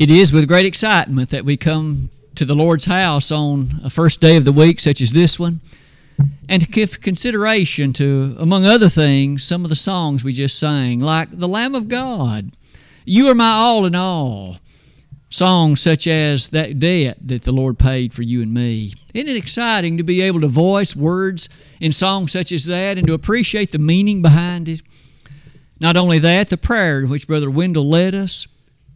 It is with great excitement that we come to the Lord's house on a first day of the week, such as this one, and to give consideration to, among other things, some of the songs we just sang, like The Lamb of God, You Are My All in All, songs such as That Debt That the Lord Paid for You and Me. Isn't it exciting to be able to voice words in songs such as that and to appreciate the meaning behind it? Not only that, the prayer in which Brother Wendell led us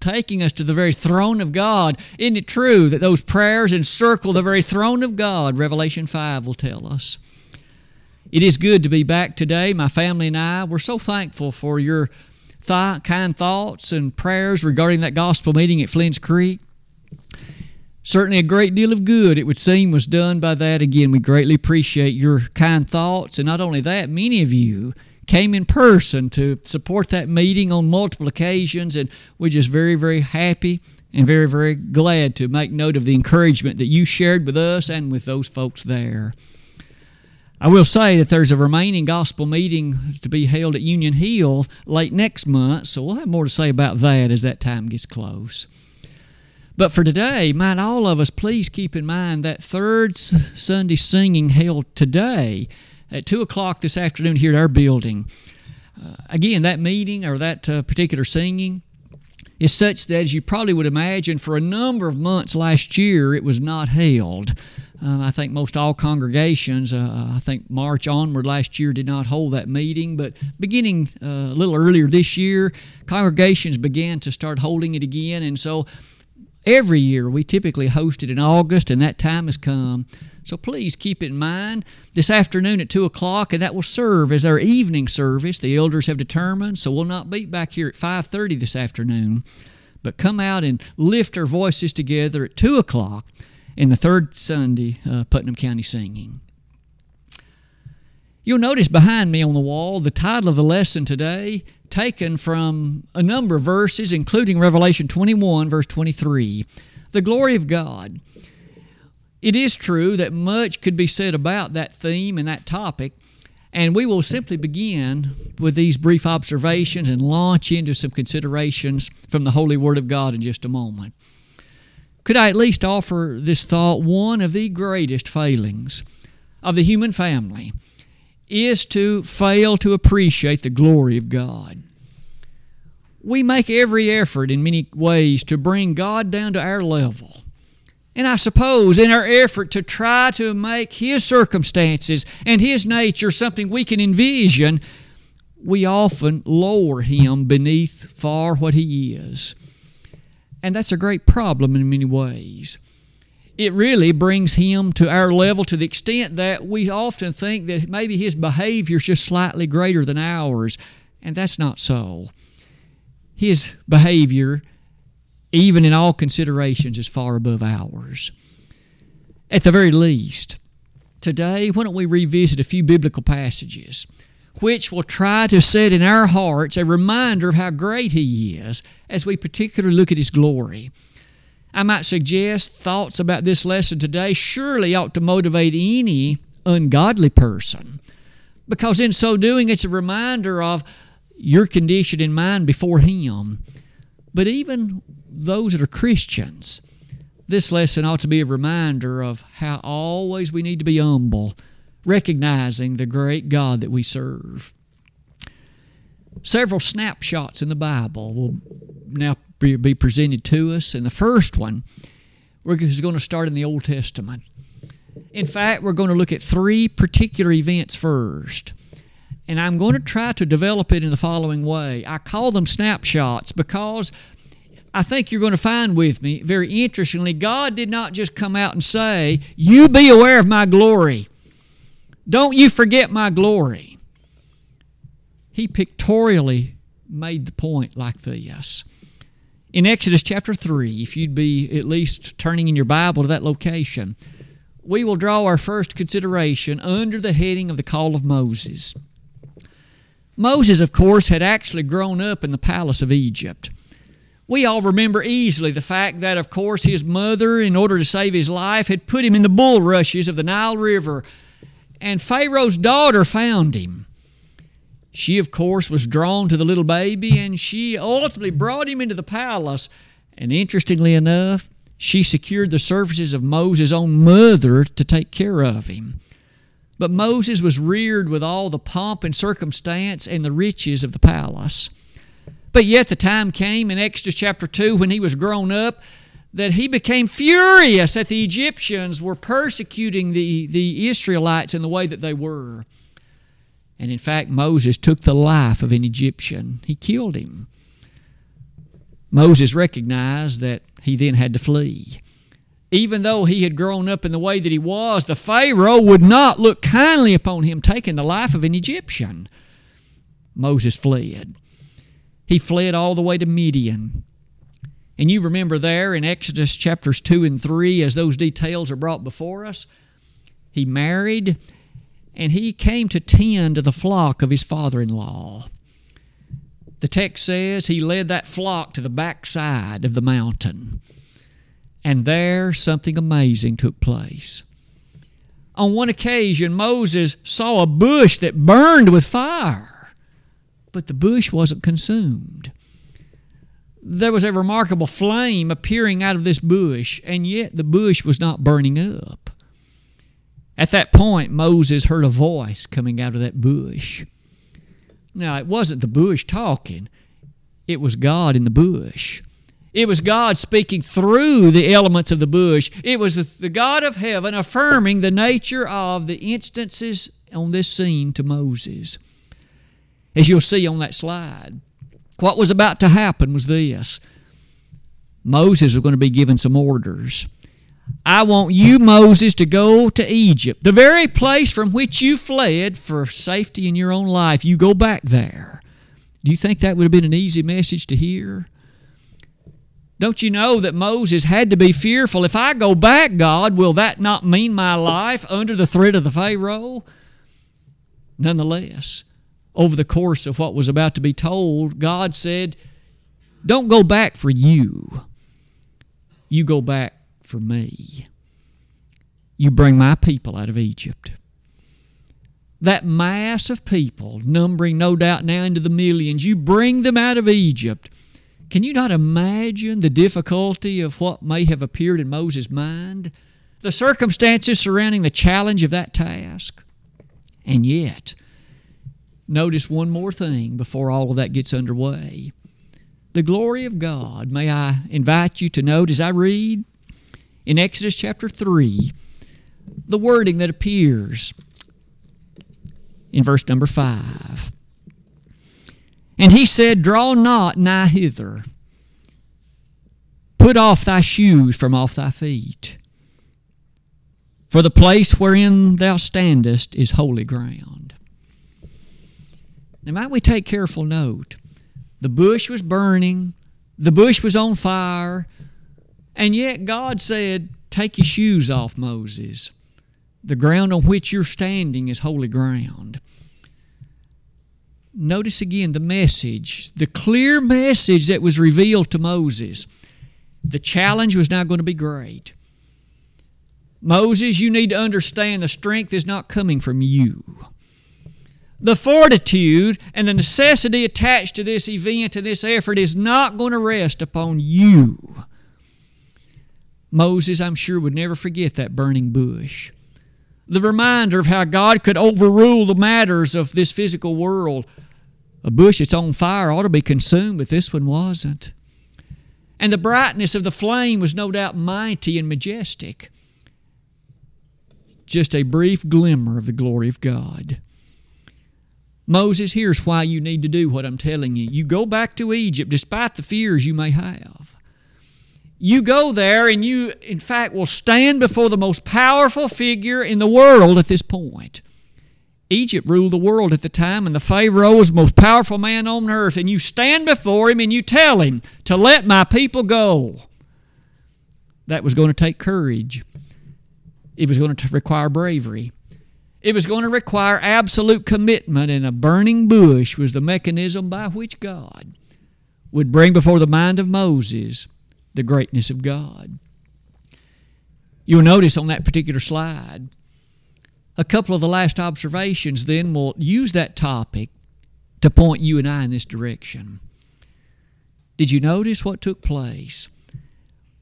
taking us to the very throne of God. Isn't it true that those prayers encircle the very throne of God? Revelation 5 will tell us. It is good to be back today. My family and I, we're so thankful for your th- kind thoughts and prayers regarding that gospel meeting at Flynn's Creek. Certainly, a great deal of good, it would seem, was done by that. Again, we greatly appreciate your kind thoughts. And not only that, many of you came in person to support that meeting on multiple occasions, and we're just very, very happy and very, very glad to make note of the encouragement that you shared with us and with those folks there. I will say that there's a remaining gospel meeting to be held at Union Hill late next month, so we'll have more to say about that as that time gets close. But for today, might all of us please keep in mind that third Sunday singing held today at 2 o'clock this afternoon here at our building. Uh, again, that meeting or that uh, particular singing is such that, as you probably would imagine, for a number of months last year, it was not held. Um, I think most all congregations, uh, I think March onward last year, did not hold that meeting. But beginning uh, a little earlier this year, congregations began to start holding it again. And so every year we typically host it in August, and that time has come. So please keep in mind this afternoon at 2 o'clock, and that will serve as our evening service. The elders have determined, so we'll not be back here at 5.30 this afternoon, but come out and lift our voices together at 2 o'clock in the third Sunday uh, Putnam County Singing. You'll notice behind me on the wall the title of the lesson today, taken from a number of verses, including Revelation 21, verse 23. The glory of God. It is true that much could be said about that theme and that topic, and we will simply begin with these brief observations and launch into some considerations from the Holy Word of God in just a moment. Could I at least offer this thought? One of the greatest failings of the human family is to fail to appreciate the glory of God. We make every effort in many ways to bring God down to our level. And I suppose in our effort to try to make His circumstances and His nature something we can envision, we often lower Him beneath far what He is. And that's a great problem in many ways. It really brings Him to our level to the extent that we often think that maybe His behavior is just slightly greater than ours. And that's not so. His behavior even in all considerations, is far above ours. At the very least, today, why don't we revisit a few biblical passages which will try to set in our hearts a reminder of how great He is as we particularly look at His glory. I might suggest thoughts about this lesson today surely ought to motivate any ungodly person because in so doing it's a reminder of your condition in mind before Him. But even those that are Christians, this lesson ought to be a reminder of how always we need to be humble, recognizing the great God that we serve. Several snapshots in the Bible will now be presented to us, and the first one is going to start in the Old Testament. In fact, we're going to look at three particular events first. And I'm going to try to develop it in the following way. I call them snapshots because I think you're going to find with me, very interestingly, God did not just come out and say, You be aware of my glory. Don't you forget my glory. He pictorially made the point like this. In Exodus chapter 3, if you'd be at least turning in your Bible to that location, we will draw our first consideration under the heading of the call of Moses. Moses, of course, had actually grown up in the palace of Egypt. We all remember easily the fact that, of course, his mother, in order to save his life, had put him in the bulrushes of the Nile River, and Pharaoh's daughter found him. She, of course, was drawn to the little baby, and she ultimately brought him into the palace. And interestingly enough, she secured the services of Moses' own mother to take care of him. But Moses was reared with all the pomp and circumstance and the riches of the palace. But yet the time came in Exodus chapter 2 when he was grown up that he became furious that the Egyptians were persecuting the, the Israelites in the way that they were. And in fact, Moses took the life of an Egyptian, he killed him. Moses recognized that he then had to flee. Even though he had grown up in the way that he was, the Pharaoh would not look kindly upon him taking the life of an Egyptian. Moses fled. He fled all the way to Midian. And you remember there in Exodus chapters 2 and 3, as those details are brought before us, he married and he came to tend to the flock of his father in law. The text says he led that flock to the backside of the mountain. And there something amazing took place. On one occasion, Moses saw a bush that burned with fire, but the bush wasn't consumed there was a remarkable flame appearing out of this bush, and yet the bush was not burning up. At that point, Moses heard a voice coming out of that bush. Now, it wasn't the bush talking, it was God in the bush. It was God speaking through the elements of the bush. It was the God of heaven affirming the nature of the instances on this scene to Moses. As you'll see on that slide. What was about to happen was this Moses was going to be given some orders. I want you, Moses, to go to Egypt, the very place from which you fled for safety in your own life. You go back there. Do you think that would have been an easy message to hear? Don't you know that Moses had to be fearful? If I go back, God, will that not mean my life under the threat of the Pharaoh? Nonetheless, over the course of what was about to be told, God said, Don't go back for you. You go back for me. You bring my people out of Egypt. That mass of people, numbering no doubt now into the millions, you bring them out of Egypt. Can you not imagine the difficulty of what may have appeared in Moses' mind? The circumstances surrounding the challenge of that task? And yet, Notice one more thing before all of that gets underway. The glory of God, may I invite you to note as I read in Exodus chapter 3, the wording that appears in verse number 5. And he said, Draw not nigh hither. Put off thy shoes from off thy feet. For the place wherein thou standest is holy ground. Now, might we take careful note? The bush was burning, the bush was on fire, and yet God said, Take your shoes off, Moses. The ground on which you're standing is holy ground. Notice again the message, the clear message that was revealed to Moses. The challenge was now going to be great. Moses, you need to understand the strength is not coming from you the fortitude and the necessity attached to this event and this effort is not going to rest upon you. Moses, I'm sure, would never forget that burning bush. The reminder of how God could overrule the matters of this physical world. A bush that's on fire ought to be consumed, but this one wasn't. And the brightness of the flame was no doubt mighty and majestic. Just a brief glimmer of the glory of God. Moses, here's why you need to do what I'm telling you. You go back to Egypt despite the fears you may have. You go there and you, in fact, will stand before the most powerful figure in the world at this point. Egypt ruled the world at the time, and the Pharaoh was the most powerful man on earth. And you stand before him and you tell him to let my people go. That was going to take courage, it was going to require bravery. It was going to require absolute commitment, and a burning bush was the mechanism by which God would bring before the mind of Moses the greatness of God. You'll notice on that particular slide, a couple of the last observations then will use that topic to point you and I in this direction. Did you notice what took place?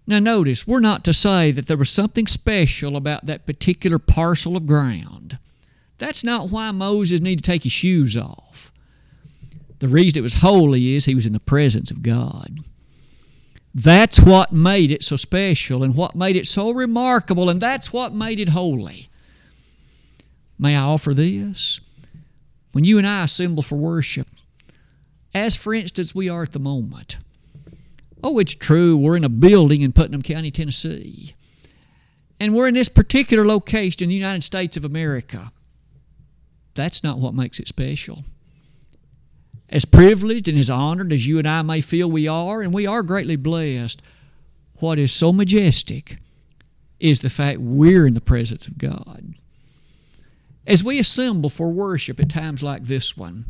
Now, notice, we're not to say that there was something special about that particular parcel of ground. That's not why Moses needed to take his shoes off. The reason it was holy is he was in the presence of God. That's what made it so special and what made it so remarkable, and that's what made it holy. May I offer this? When you and I assemble for worship, as for instance we are at the moment, oh, it's true, we're in a building in Putnam County, Tennessee, and we're in this particular location in the United States of America. That's not what makes it special as privileged and as honored as you and I may feel we are, and we are greatly blessed, what is so majestic is the fact we're in the presence of God. As we assemble for worship at times like this one,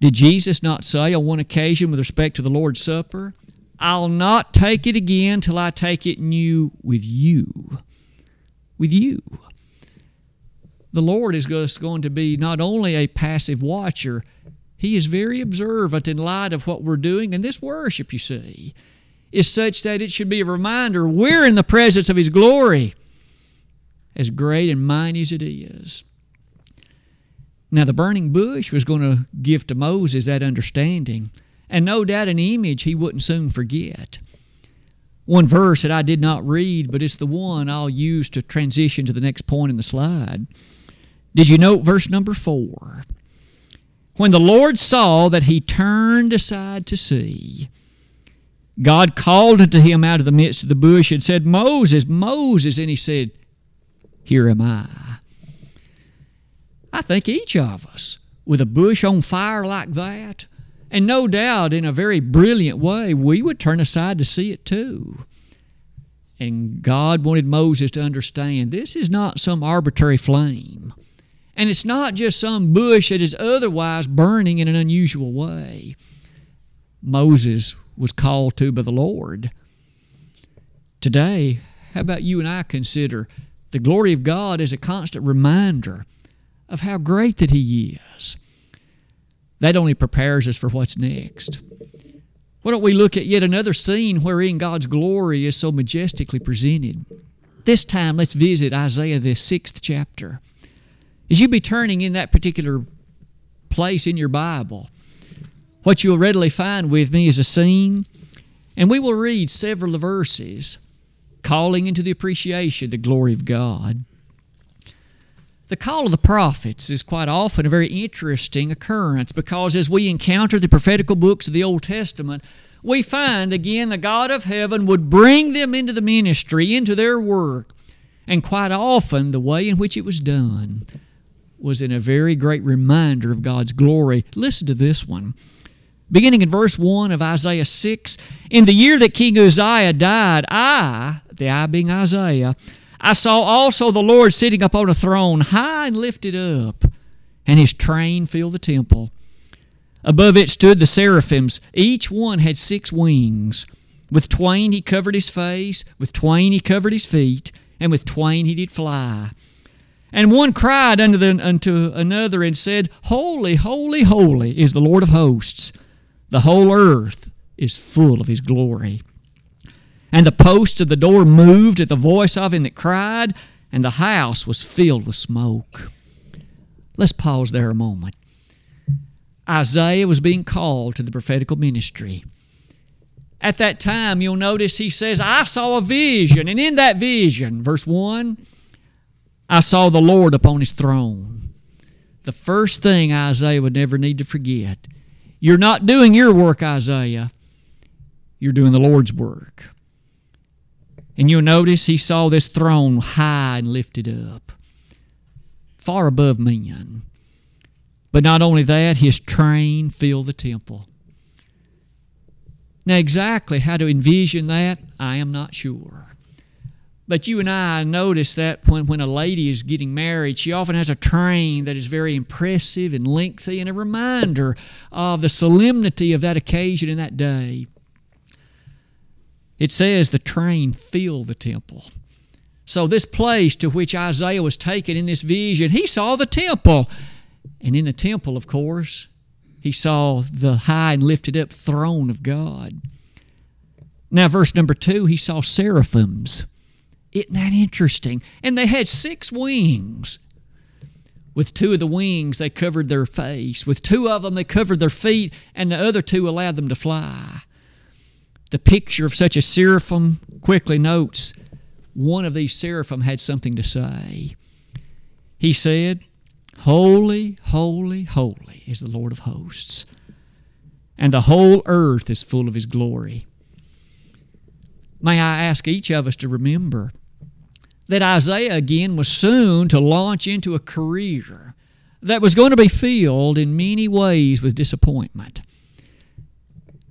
did Jesus not say on one occasion with respect to the Lord's Supper, I'll not take it again till I take it new with you? With you. The Lord is going to be not only a passive watcher, he is very observant in light of what we're doing. And this worship, you see, is such that it should be a reminder we're in the presence of His glory, as great and mighty as it is. Now, the burning bush was going to give to Moses that understanding, and no doubt an image he wouldn't soon forget. One verse that I did not read, but it's the one I'll use to transition to the next point in the slide. Did you note verse number four? When the Lord saw that he turned aside to see, God called unto him out of the midst of the bush and said, Moses, Moses. And he said, Here am I. I think each of us, with a bush on fire like that, and no doubt in a very brilliant way, we would turn aside to see it too. And God wanted Moses to understand this is not some arbitrary flame. And it's not just some bush that is otherwise burning in an unusual way. Moses was called to by the Lord. Today, how about you and I consider the glory of God is a constant reminder of how great that He is? That only prepares us for what's next. Why don't we look at yet another scene wherein God's glory is so majestically presented? This time, let's visit Isaiah, the sixth chapter. As you be turning in that particular place in your Bible, what you'll readily find with me is a scene, and we will read several verses calling into the appreciation the glory of God. The call of the prophets is quite often a very interesting occurrence because as we encounter the prophetical books of the Old Testament, we find again the God of heaven would bring them into the ministry, into their work, and quite often the way in which it was done was in a very great reminder of God's glory. Listen to this one. Beginning in verse 1 of Isaiah 6 In the year that King Uzziah died, I, the eye being Isaiah, I saw also the Lord sitting upon a throne, high and lifted up, and his train filled the temple. Above it stood the seraphims. Each one had six wings. With twain he covered his face, with twain he covered his feet, and with twain he did fly. And one cried unto, the, unto another and said, Holy, holy, holy is the Lord of hosts. The whole earth is full of his glory. And the posts of the door moved at the voice of him that cried, and the house was filled with smoke. Let's pause there a moment. Isaiah was being called to the prophetical ministry. At that time, you'll notice he says, I saw a vision. And in that vision, verse 1, I saw the Lord upon his throne. The first thing Isaiah would never need to forget you're not doing your work, Isaiah. You're doing the Lord's work. And you'll notice he saw this throne high and lifted up, far above men. But not only that, his train filled the temple. Now, exactly how to envision that, I am not sure. But you and I notice that when, when a lady is getting married, she often has a train that is very impressive and lengthy and a reminder of the solemnity of that occasion and that day. It says the train filled the temple. So, this place to which Isaiah was taken in this vision, he saw the temple. And in the temple, of course, he saw the high and lifted up throne of God. Now, verse number two, he saw seraphims. Isn't that interesting? And they had six wings. With two of the wings, they covered their face. With two of them, they covered their feet, and the other two allowed them to fly. The picture of such a seraphim quickly notes one of these seraphim had something to say. He said, Holy, holy, holy is the Lord of hosts, and the whole earth is full of his glory. May I ask each of us to remember that Isaiah again was soon to launch into a career that was going to be filled in many ways with disappointment.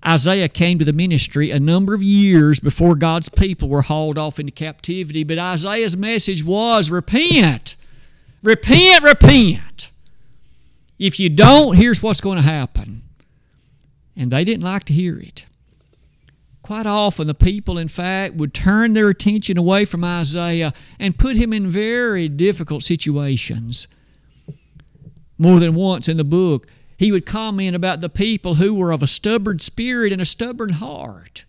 Isaiah came to the ministry a number of years before God's people were hauled off into captivity, but Isaiah's message was repent, repent, repent. If you don't, here's what's going to happen. And they didn't like to hear it. Quite often, the people, in fact, would turn their attention away from Isaiah and put him in very difficult situations. More than once in the book, he would comment about the people who were of a stubborn spirit and a stubborn heart.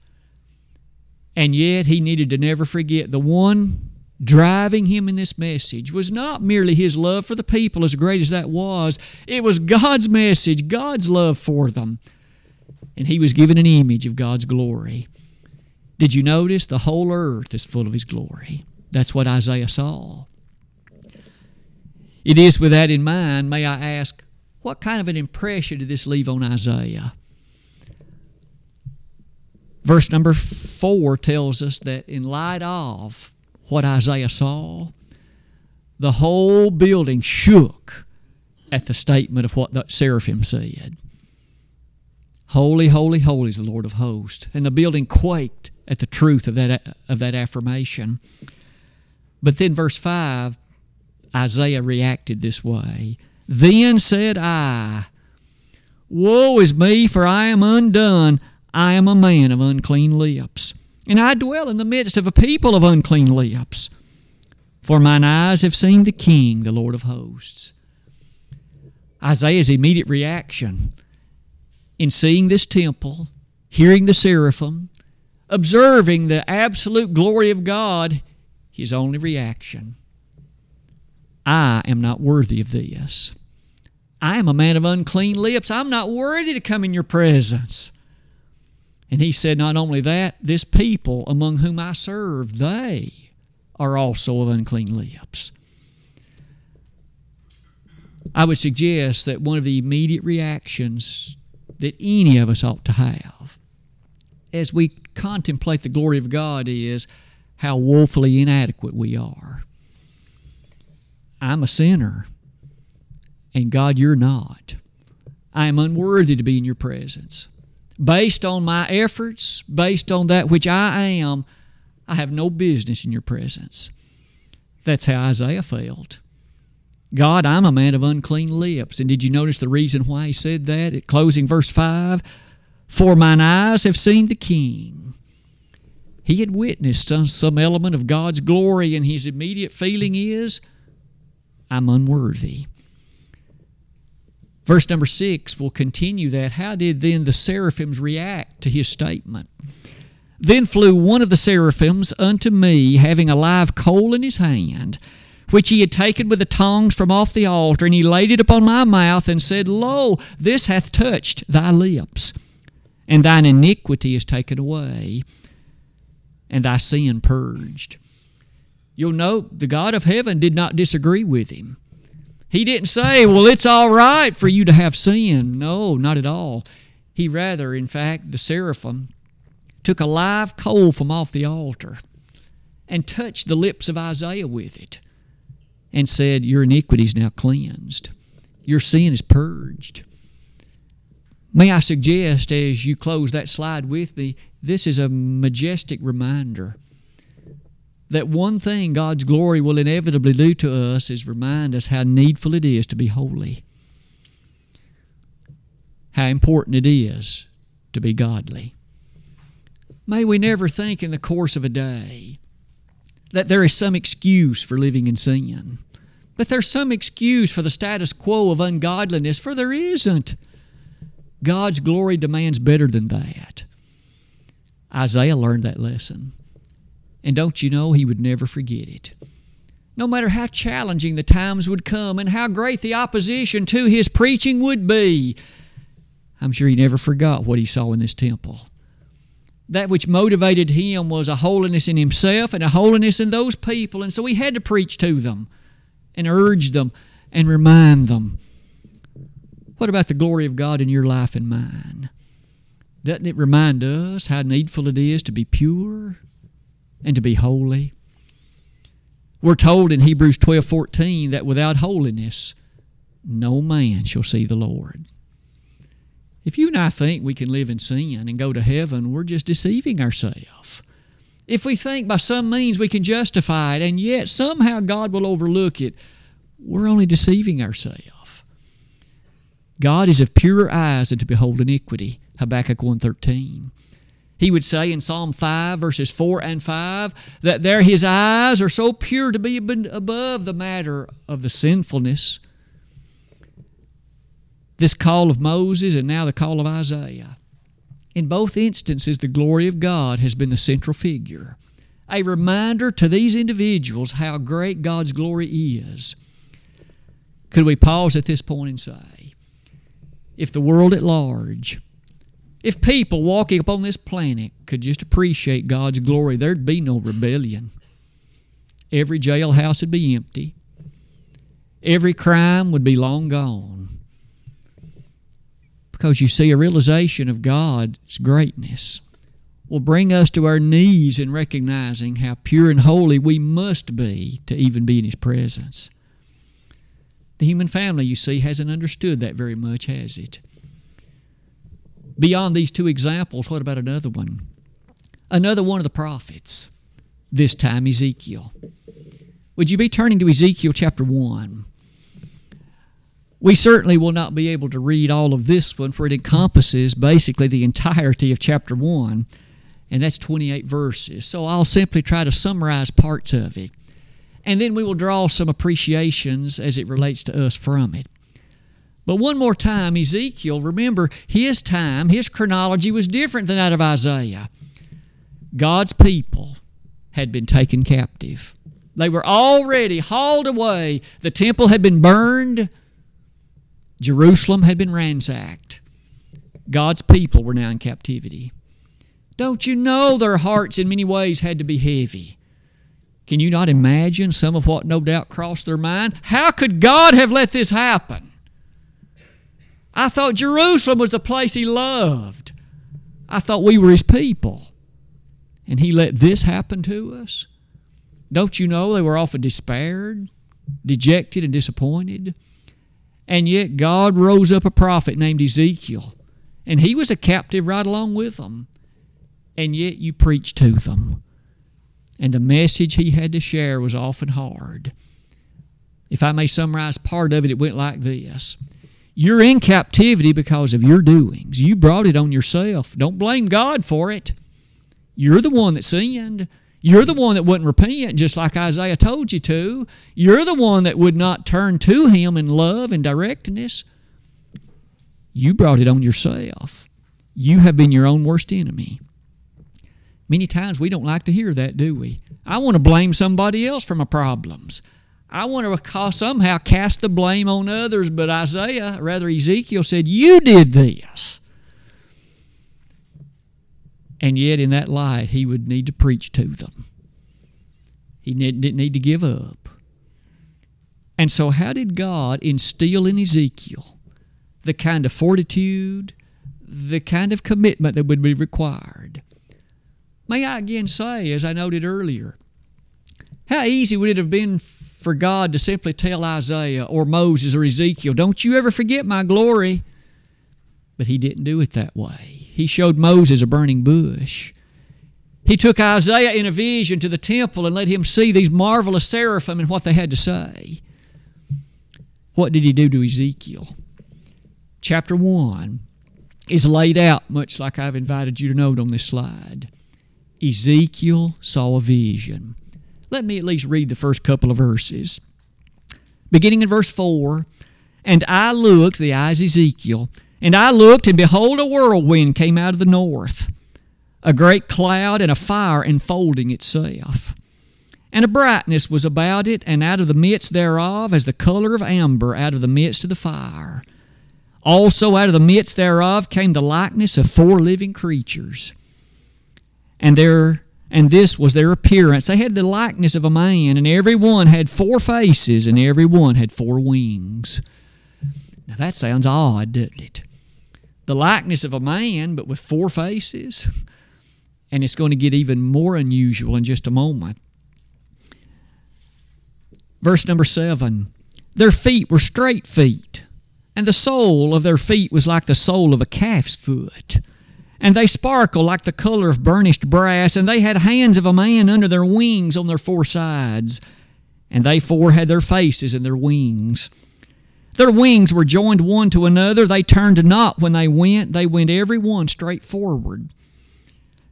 And yet, he needed to never forget the one driving him in this message was not merely his love for the people, as great as that was, it was God's message, God's love for them and he was given an image of God's glory. Did you notice? The whole earth is full of his glory. That's what Isaiah saw. It is with that in mind, may I ask, what kind of an impression did this leave on Isaiah? Verse number four tells us that in light of what Isaiah saw, the whole building shook at the statement of what the seraphim said. Holy, holy, holy is the Lord of hosts. And the building quaked at the truth of that, of that affirmation. But then, verse 5, Isaiah reacted this way Then said I, Woe is me, for I am undone. I am a man of unclean lips, and I dwell in the midst of a people of unclean lips. For mine eyes have seen the King, the Lord of hosts. Isaiah's immediate reaction in seeing this temple, hearing the seraphim, observing the absolute glory of God, his only reaction I am not worthy of this. I am a man of unclean lips. I'm not worthy to come in your presence. And he said, Not only that, this people among whom I serve, they are also of unclean lips. I would suggest that one of the immediate reactions that any of us ought to have as we contemplate the glory of God is how woefully inadequate we are. I'm a sinner, and God, you're not. I am unworthy to be in your presence. Based on my efforts, based on that which I am, I have no business in your presence. That's how Isaiah felt. God, I'm a man of unclean lips. And did you notice the reason why he said that? At closing verse 5 For mine eyes have seen the King. He had witnessed some, some element of God's glory, and his immediate feeling is, I'm unworthy. Verse number 6 will continue that. How did then the seraphims react to his statement? Then flew one of the seraphims unto me, having a live coal in his hand which he had taken with the tongs from off the altar, and he laid it upon my mouth, and said, Lo, this hath touched thy lips, and thine iniquity is taken away, and thy sin purged. You'll note the God of heaven did not disagree with him. He didn't say, Well, it's all right for you to have sin. No, not at all. He rather, in fact, the seraphim took a live coal from off the altar and touched the lips of Isaiah with it and said, Your iniquity is now cleansed, your sin is purged. May I suggest, as you close that slide with me, this is a majestic reminder that one thing God's glory will inevitably do to us is remind us how needful it is to be holy, how important it is to be godly. May we never think in the course of a day that there is some excuse for living in sin. That there's some excuse for the status quo of ungodliness, for there isn't. God's glory demands better than that. Isaiah learned that lesson. And don't you know he would never forget it? No matter how challenging the times would come and how great the opposition to his preaching would be, I'm sure he never forgot what he saw in this temple. That which motivated him was a holiness in himself and a holiness in those people, and so he had to preach to them and urge them and remind them. What about the glory of God in your life and mine? Doesn't it remind us how needful it is to be pure and to be holy? We're told in Hebrews 12 14 that without holiness, no man shall see the Lord. If you and I think we can live in sin and go to heaven, we're just deceiving ourselves. If we think by some means we can justify it and yet somehow God will overlook it, we're only deceiving ourselves. God is of purer eyes than to behold iniquity. Habakkuk 1.13. He would say in Psalm 5, verses 4 and 5, that there his eyes are so pure to be above the matter of the sinfulness. This call of Moses and now the call of Isaiah. In both instances, the glory of God has been the central figure. A reminder to these individuals how great God's glory is. Could we pause at this point and say, if the world at large if people walking upon this planet could just appreciate God's glory, there'd be no rebellion. Every jailhouse would be empty. Every crime would be long gone. Because you see, a realization of God's greatness will bring us to our knees in recognizing how pure and holy we must be to even be in His presence. The human family, you see, hasn't understood that very much, has it? Beyond these two examples, what about another one? Another one of the prophets, this time Ezekiel. Would you be turning to Ezekiel chapter 1? We certainly will not be able to read all of this one, for it encompasses basically the entirety of chapter 1, and that's 28 verses. So I'll simply try to summarize parts of it. And then we will draw some appreciations as it relates to us from it. But one more time, Ezekiel, remember, his time, his chronology was different than that of Isaiah. God's people had been taken captive. They were already hauled away. The temple had been burned. Jerusalem had been ransacked. God's people were now in captivity. Don't you know their hearts in many ways had to be heavy? Can you not imagine some of what no doubt crossed their mind? How could God have let this happen? I thought Jerusalem was the place he loved. I thought we were his people. And he let this happen to us. Don't you know they were often despaired, dejected, and disappointed? And yet God rose up a prophet named Ezekiel, and he was a captive right along with them. And yet you preached to them. And the message he had to share was often hard. If I may summarize part of it, it went like this you're in captivity because of your doings. You brought it on yourself. Don't blame God for it. You're the one that sinned. You're the one that wouldn't repent, just like Isaiah told you to. You're the one that would not turn to Him in love and directness. You brought it on yourself. You have been your own worst enemy. Many times we don't like to hear that, do we? I want to blame somebody else for my problems. I want to somehow cast the blame on others, but Isaiah, rather Ezekiel, said, You did this. And yet, in that light, he would need to preach to them. He didn't need to give up. And so, how did God instill in Ezekiel the kind of fortitude, the kind of commitment that would be required? May I again say, as I noted earlier, how easy would it have been for God to simply tell Isaiah or Moses or Ezekiel, Don't you ever forget my glory? But he didn't do it that way. He showed Moses a burning bush. He took Isaiah in a vision to the temple and let him see these marvelous seraphim and what they had to say. What did he do to Ezekiel? Chapter 1 is laid out much like I've invited you to note on this slide. Ezekiel saw a vision. Let me at least read the first couple of verses. Beginning in verse 4 And I looked, the eyes Ezekiel, and I looked, and behold, a whirlwind came out of the north. a great cloud and a fire enfolding itself. And a brightness was about it, and out of the midst thereof, as the color of amber out of the midst of the fire. Also out of the midst thereof came the likeness of four living creatures. And there and this was their appearance. They had the likeness of a man, and every one had four faces, and every one had four wings. Now that sounds odd, doesn't it? The likeness of a man, but with four faces. And it's going to get even more unusual in just a moment. Verse number seven Their feet were straight feet, and the sole of their feet was like the sole of a calf's foot and they sparkle like the color of burnished brass, and they had hands of a man under their wings on their four sides, and they four had their faces and their wings. Their wings were joined one to another. They turned not when they went, they went every one straight forward.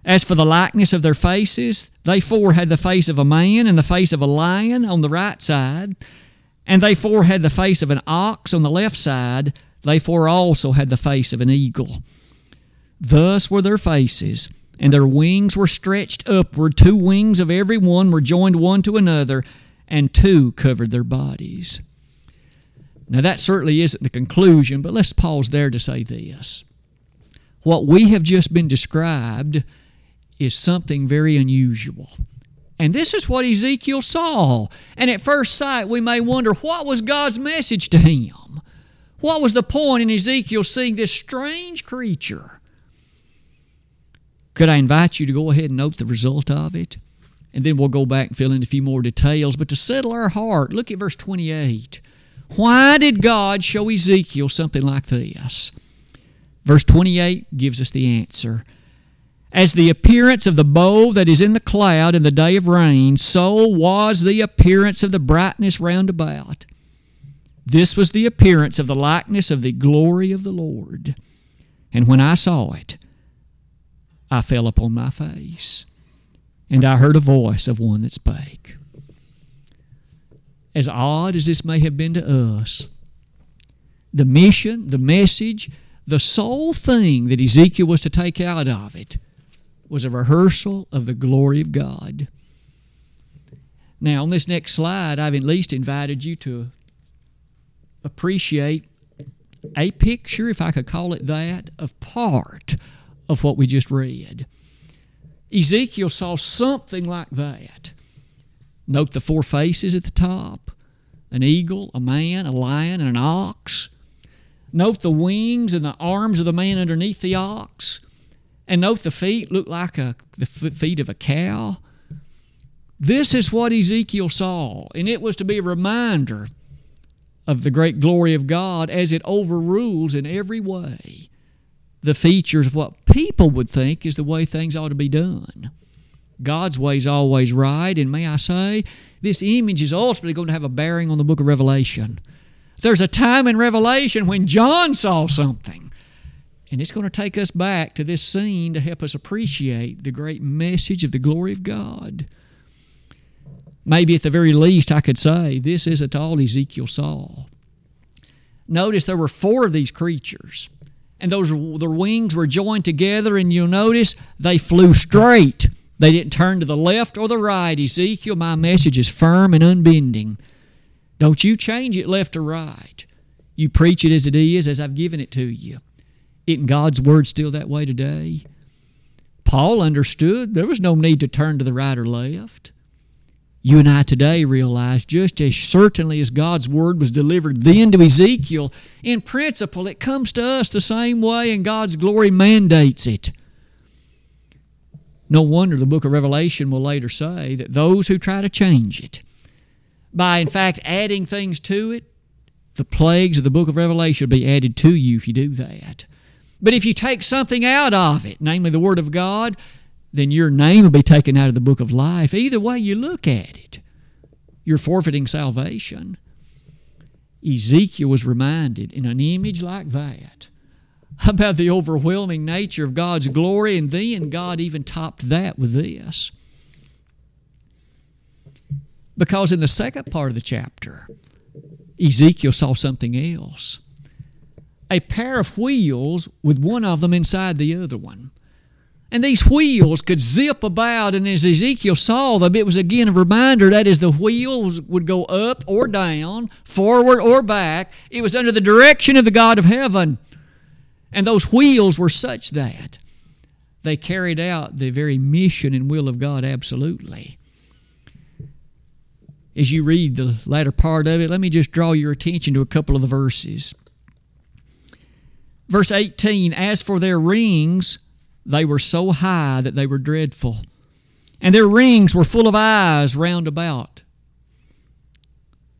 As for the likeness of their faces, they four had the face of a man and the face of a lion on the right side, and they four had the face of an ox on the left side. They four also had the face of an eagle. Thus were their faces, and their wings were stretched upward. Two wings of every one were joined one to another, and two covered their bodies. Now, that certainly isn't the conclusion, but let's pause there to say this. What we have just been described is something very unusual. And this is what Ezekiel saw. And at first sight, we may wonder what was God's message to him? What was the point in Ezekiel seeing this strange creature? Could I invite you to go ahead and note the result of it? And then we'll go back and fill in a few more details. But to settle our heart, look at verse 28. Why did God show Ezekiel something like this? Verse 28 gives us the answer. As the appearance of the bow that is in the cloud in the day of rain, so was the appearance of the brightness round about. This was the appearance of the likeness of the glory of the Lord. And when I saw it, I fell upon my face, and I heard a voice of one that spake. As odd as this may have been to us, the mission, the message, the sole thing that Ezekiel was to take out of it was a rehearsal of the glory of God. Now, on this next slide, I've at least invited you to appreciate a picture, if I could call it that, of part of what we just read. Ezekiel saw something like that. Note the four faces at the top an eagle, a man, a lion, and an ox. Note the wings and the arms of the man underneath the ox. And note the feet look like a, the feet of a cow. This is what Ezekiel saw, and it was to be a reminder of the great glory of God as it overrules in every way the features of what people would think is the way things ought to be done. God's way is always right, and may I say, this image is ultimately going to have a bearing on the book of Revelation. There's a time in Revelation when John saw something, and it's going to take us back to this scene to help us appreciate the great message of the glory of God. Maybe at the very least, I could say this isn't all Ezekiel saw. Notice there were four of these creatures and those their wings were joined together, and you'll notice they flew straight. They didn't turn to the left or the right. Ezekiel, my message is firm and unbending. Don't you change it left or right. You preach it as it is, as I've given it to you. Isn't God's word still that way today? Paul understood there was no need to turn to the right or left you and I today realize just as certainly as God's word was delivered then to Ezekiel, in principle, it comes to us the same way, and God's glory mandates it. No wonder the book of Revelation will later say that those who try to change it, by in fact adding things to it, the plagues of the book of Revelation will be added to you if you do that. But if you take something out of it, namely the Word of God, then your name will be taken out of the book of life. Either way you look at it, you're forfeiting salvation. Ezekiel was reminded in an image like that about the overwhelming nature of God's glory, and then God even topped that with this. Because in the second part of the chapter, Ezekiel saw something else a pair of wheels with one of them inside the other one. And these wheels could zip about, and as Ezekiel saw them, it was again a reminder that as the wheels would go up or down, forward or back, it was under the direction of the God of heaven. And those wheels were such that they carried out the very mission and will of God absolutely. As you read the latter part of it, let me just draw your attention to a couple of the verses. Verse 18 As for their rings, they were so high that they were dreadful, and their rings were full of eyes round about.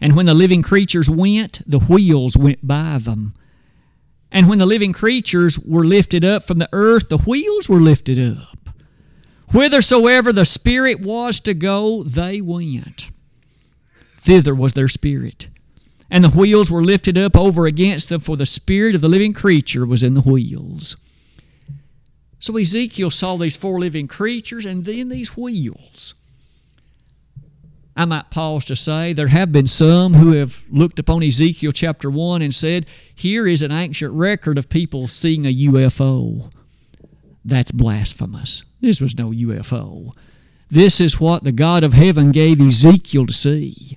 And when the living creatures went, the wheels went by them. And when the living creatures were lifted up from the earth, the wheels were lifted up. Whithersoever the Spirit was to go, they went. Thither was their spirit. And the wheels were lifted up over against them, for the spirit of the living creature was in the wheels. So Ezekiel saw these four living creatures and then these wheels. I might pause to say there have been some who have looked upon Ezekiel chapter 1 and said, Here is an ancient record of people seeing a UFO. That's blasphemous. This was no UFO. This is what the God of heaven gave Ezekiel to see.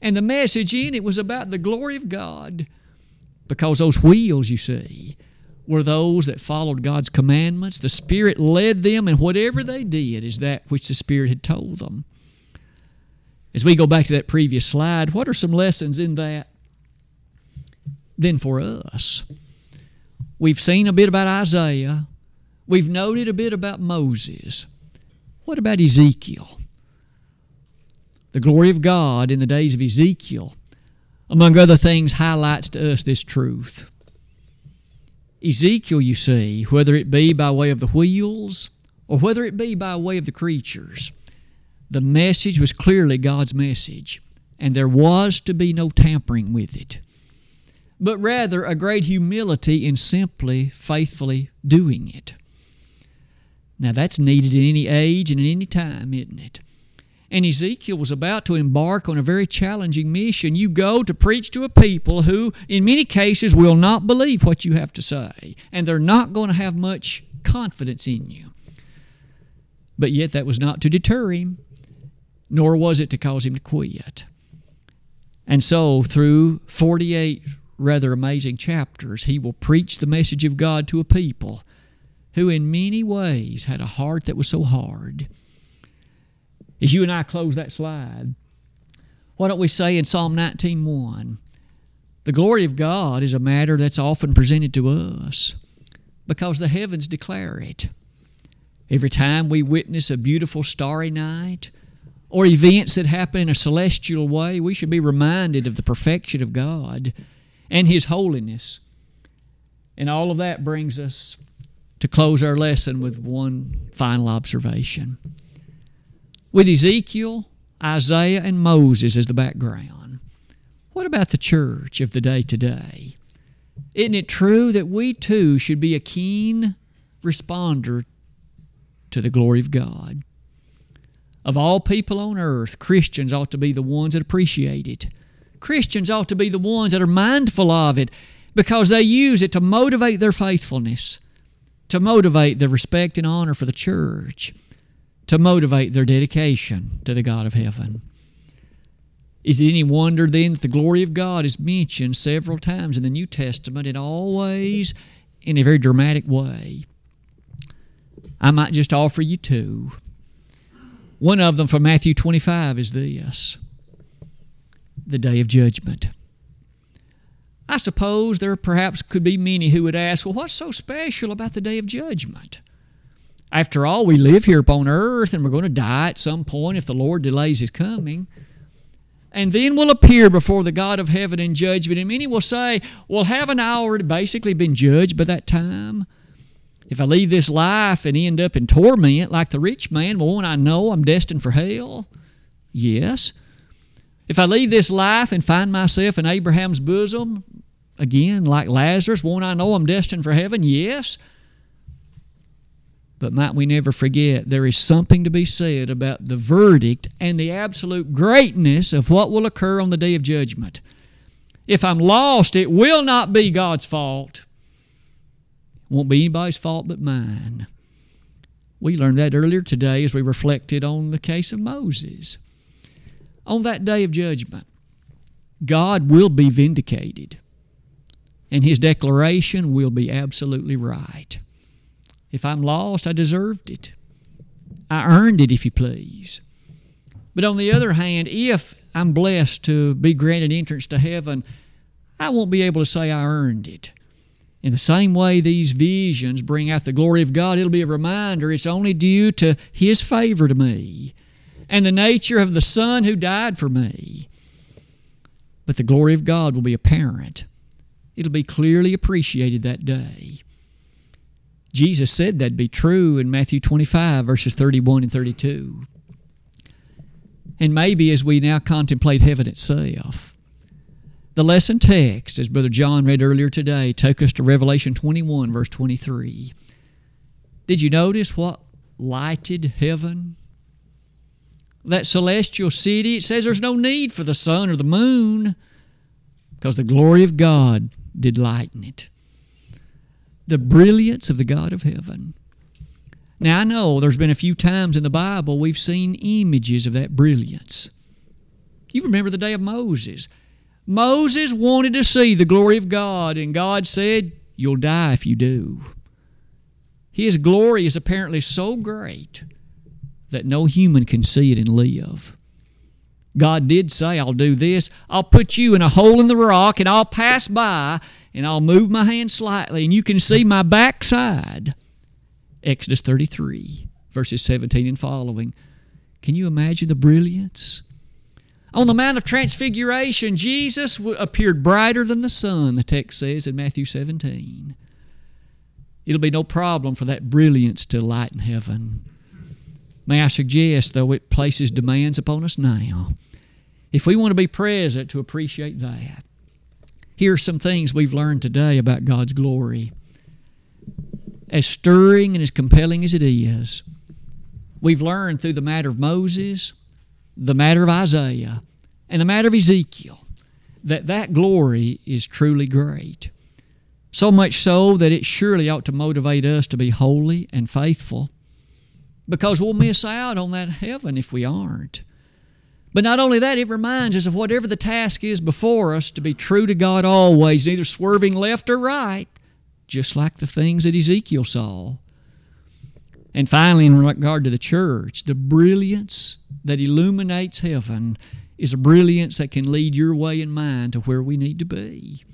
And the message in it was about the glory of God because those wheels, you see, were those that followed God's commandments. The Spirit led them, and whatever they did is that which the Spirit had told them. As we go back to that previous slide, what are some lessons in that? Then for us, we've seen a bit about Isaiah, we've noted a bit about Moses. What about Ezekiel? The glory of God in the days of Ezekiel, among other things, highlights to us this truth. Ezekiel, you see, whether it be by way of the wheels or whether it be by way of the creatures, the message was clearly God's message, and there was to be no tampering with it, but rather a great humility in simply, faithfully doing it. Now, that's needed in any age and in any time, isn't it? And Ezekiel was about to embark on a very challenging mission. You go to preach to a people who, in many cases, will not believe what you have to say, and they're not going to have much confidence in you. But yet, that was not to deter him, nor was it to cause him to quit. And so, through 48 rather amazing chapters, he will preach the message of God to a people who, in many ways, had a heart that was so hard as you and I close that slide, why don't we say in Psalm 19:1, the glory of God is a matter that's often presented to us because the heavens declare it. Every time we witness a beautiful starry night or events that happen in a celestial way, we should be reminded of the perfection of God and His holiness. And all of that brings us to close our lesson with one final observation with Ezekiel, Isaiah, and Moses as the background. What about the church of the day today? Isn't it true that we too should be a keen responder to the glory of God? Of all people on earth, Christians ought to be the ones that appreciate it. Christians ought to be the ones that are mindful of it because they use it to motivate their faithfulness, to motivate their respect and honor for the church to motivate their dedication to the God of heaven. Is it any wonder then that the glory of God is mentioned several times in the New Testament and always in a very dramatic way? I might just offer you two. One of them from Matthew 25 is this the day of judgment. I suppose there perhaps could be many who would ask, well, what's so special about the day of judgment? After all, we live here upon earth and we're going to die at some point if the Lord delays his coming. And then we'll appear before the God of heaven in judgment. And many will say, Well, haven't I already basically been judged by that time? If I leave this life and end up in torment like the rich man, well, won't I know I'm destined for hell? Yes. If I leave this life and find myself in Abraham's bosom, again, like Lazarus, won't I know I'm destined for heaven? Yes. But might we never forget, there is something to be said about the verdict and the absolute greatness of what will occur on the day of judgment. If I'm lost, it will not be God's fault. It won't be anybody's fault but mine. We learned that earlier today as we reflected on the case of Moses. On that day of judgment, God will be vindicated, and his declaration will be absolutely right. If I'm lost, I deserved it. I earned it, if you please. But on the other hand, if I'm blessed to be granted entrance to heaven, I won't be able to say I earned it. In the same way these visions bring out the glory of God, it'll be a reminder it's only due to His favor to me and the nature of the Son who died for me. But the glory of God will be apparent. It'll be clearly appreciated that day. Jesus said that'd be true in Matthew 25, verses 31 and 32. And maybe as we now contemplate heaven itself, the lesson text, as Brother John read earlier today, took us to Revelation 21, verse 23. Did you notice what lighted heaven? That celestial city, it says there's no need for the sun or the moon because the glory of God did lighten it. The brilliance of the God of heaven. Now, I know there's been a few times in the Bible we've seen images of that brilliance. You remember the day of Moses. Moses wanted to see the glory of God, and God said, You'll die if you do. His glory is apparently so great that no human can see it and live. God did say, I'll do this. I'll put you in a hole in the rock, and I'll pass by, and I'll move my hand slightly, and you can see my backside. Exodus 33, verses 17 and following. Can you imagine the brilliance? On the Mount of Transfiguration, Jesus appeared brighter than the sun, the text says in Matthew 17. It'll be no problem for that brilliance to lighten heaven. May I suggest, though it places demands upon us now, if we want to be present to appreciate that, here are some things we've learned today about God's glory as stirring and as compelling as it is, we've learned through the matter of Moses, the matter of Isaiah, and the matter of Ezekiel that that glory is truly great. So much so that it surely ought to motivate us to be holy and faithful because we'll miss out on that heaven if we aren't. But not only that, it reminds us of whatever the task is before us to be true to God always, neither swerving left or right, just like the things that Ezekiel saw. And finally, in regard to the church, the brilliance that illuminates heaven is a brilliance that can lead your way and mine to where we need to be.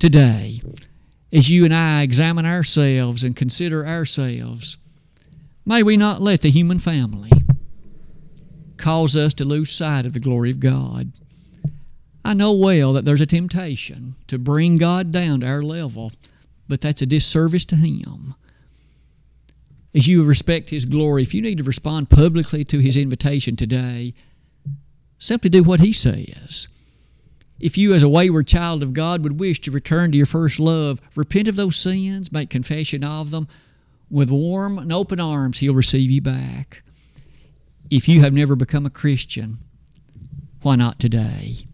Today, as you and I examine ourselves and consider ourselves, may we not let the human family cause us to lose sight of the glory of God. I know well that there's a temptation to bring God down to our level but that's a disservice to Him. As you respect His glory, if you need to respond publicly to His invitation today, simply do what He says. If you, as a wayward child of God, would wish to return to your first love, repent of those sins, make confession of them, with warm and open arms, He'll receive you back. If you have never become a Christian, why not today?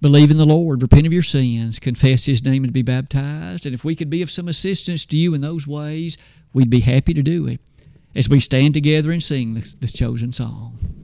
Believe in the Lord, repent of your sins, confess His name, and be baptized. And if we could be of some assistance to you in those ways, we'd be happy to do it as we stand together and sing this, chosen song.